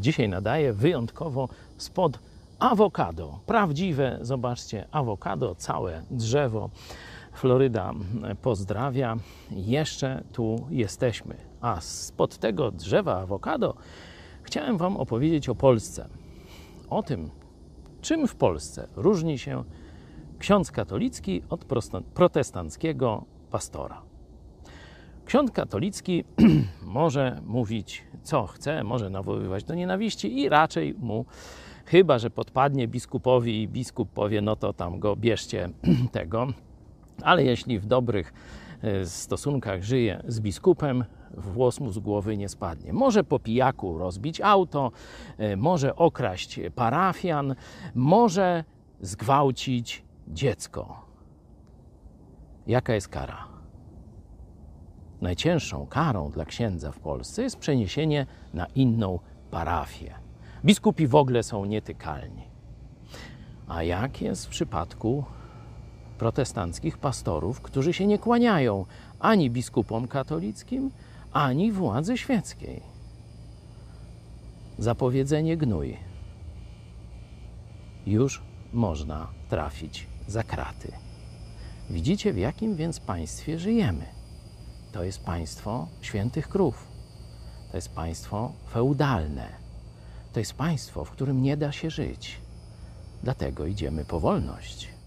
Dzisiaj nadaję wyjątkowo spod awokado. Prawdziwe, zobaczcie, awokado, całe drzewo. Floryda pozdrawia. Jeszcze tu jesteśmy. A spod tego drzewa awokado chciałem Wam opowiedzieć o Polsce. O tym, czym w Polsce różni się ksiądz katolicki od protestanckiego pastora. Ksiądz katolicki może mówić co chce, może nawoływać do nienawiści i raczej mu, chyba że podpadnie biskupowi i biskup powie, no to tam go bierzcie tego. Ale jeśli w dobrych e, stosunkach żyje z biskupem, włos mu z głowy nie spadnie. Może po pijaku rozbić auto, e, może okraść parafian, może zgwałcić dziecko. Jaka jest kara? Najcięższą karą dla księdza w Polsce jest przeniesienie na inną parafię. Biskupi w ogóle są nietykalni. A jak jest w przypadku protestanckich pastorów, którzy się nie kłaniają ani biskupom katolickim, ani władzy świeckiej? Zapowiedzenie gnój. Już można trafić za kraty. Widzicie, w jakim więc państwie żyjemy? To jest państwo świętych krów. To jest państwo feudalne. To jest państwo, w którym nie da się żyć. Dlatego idziemy po wolność.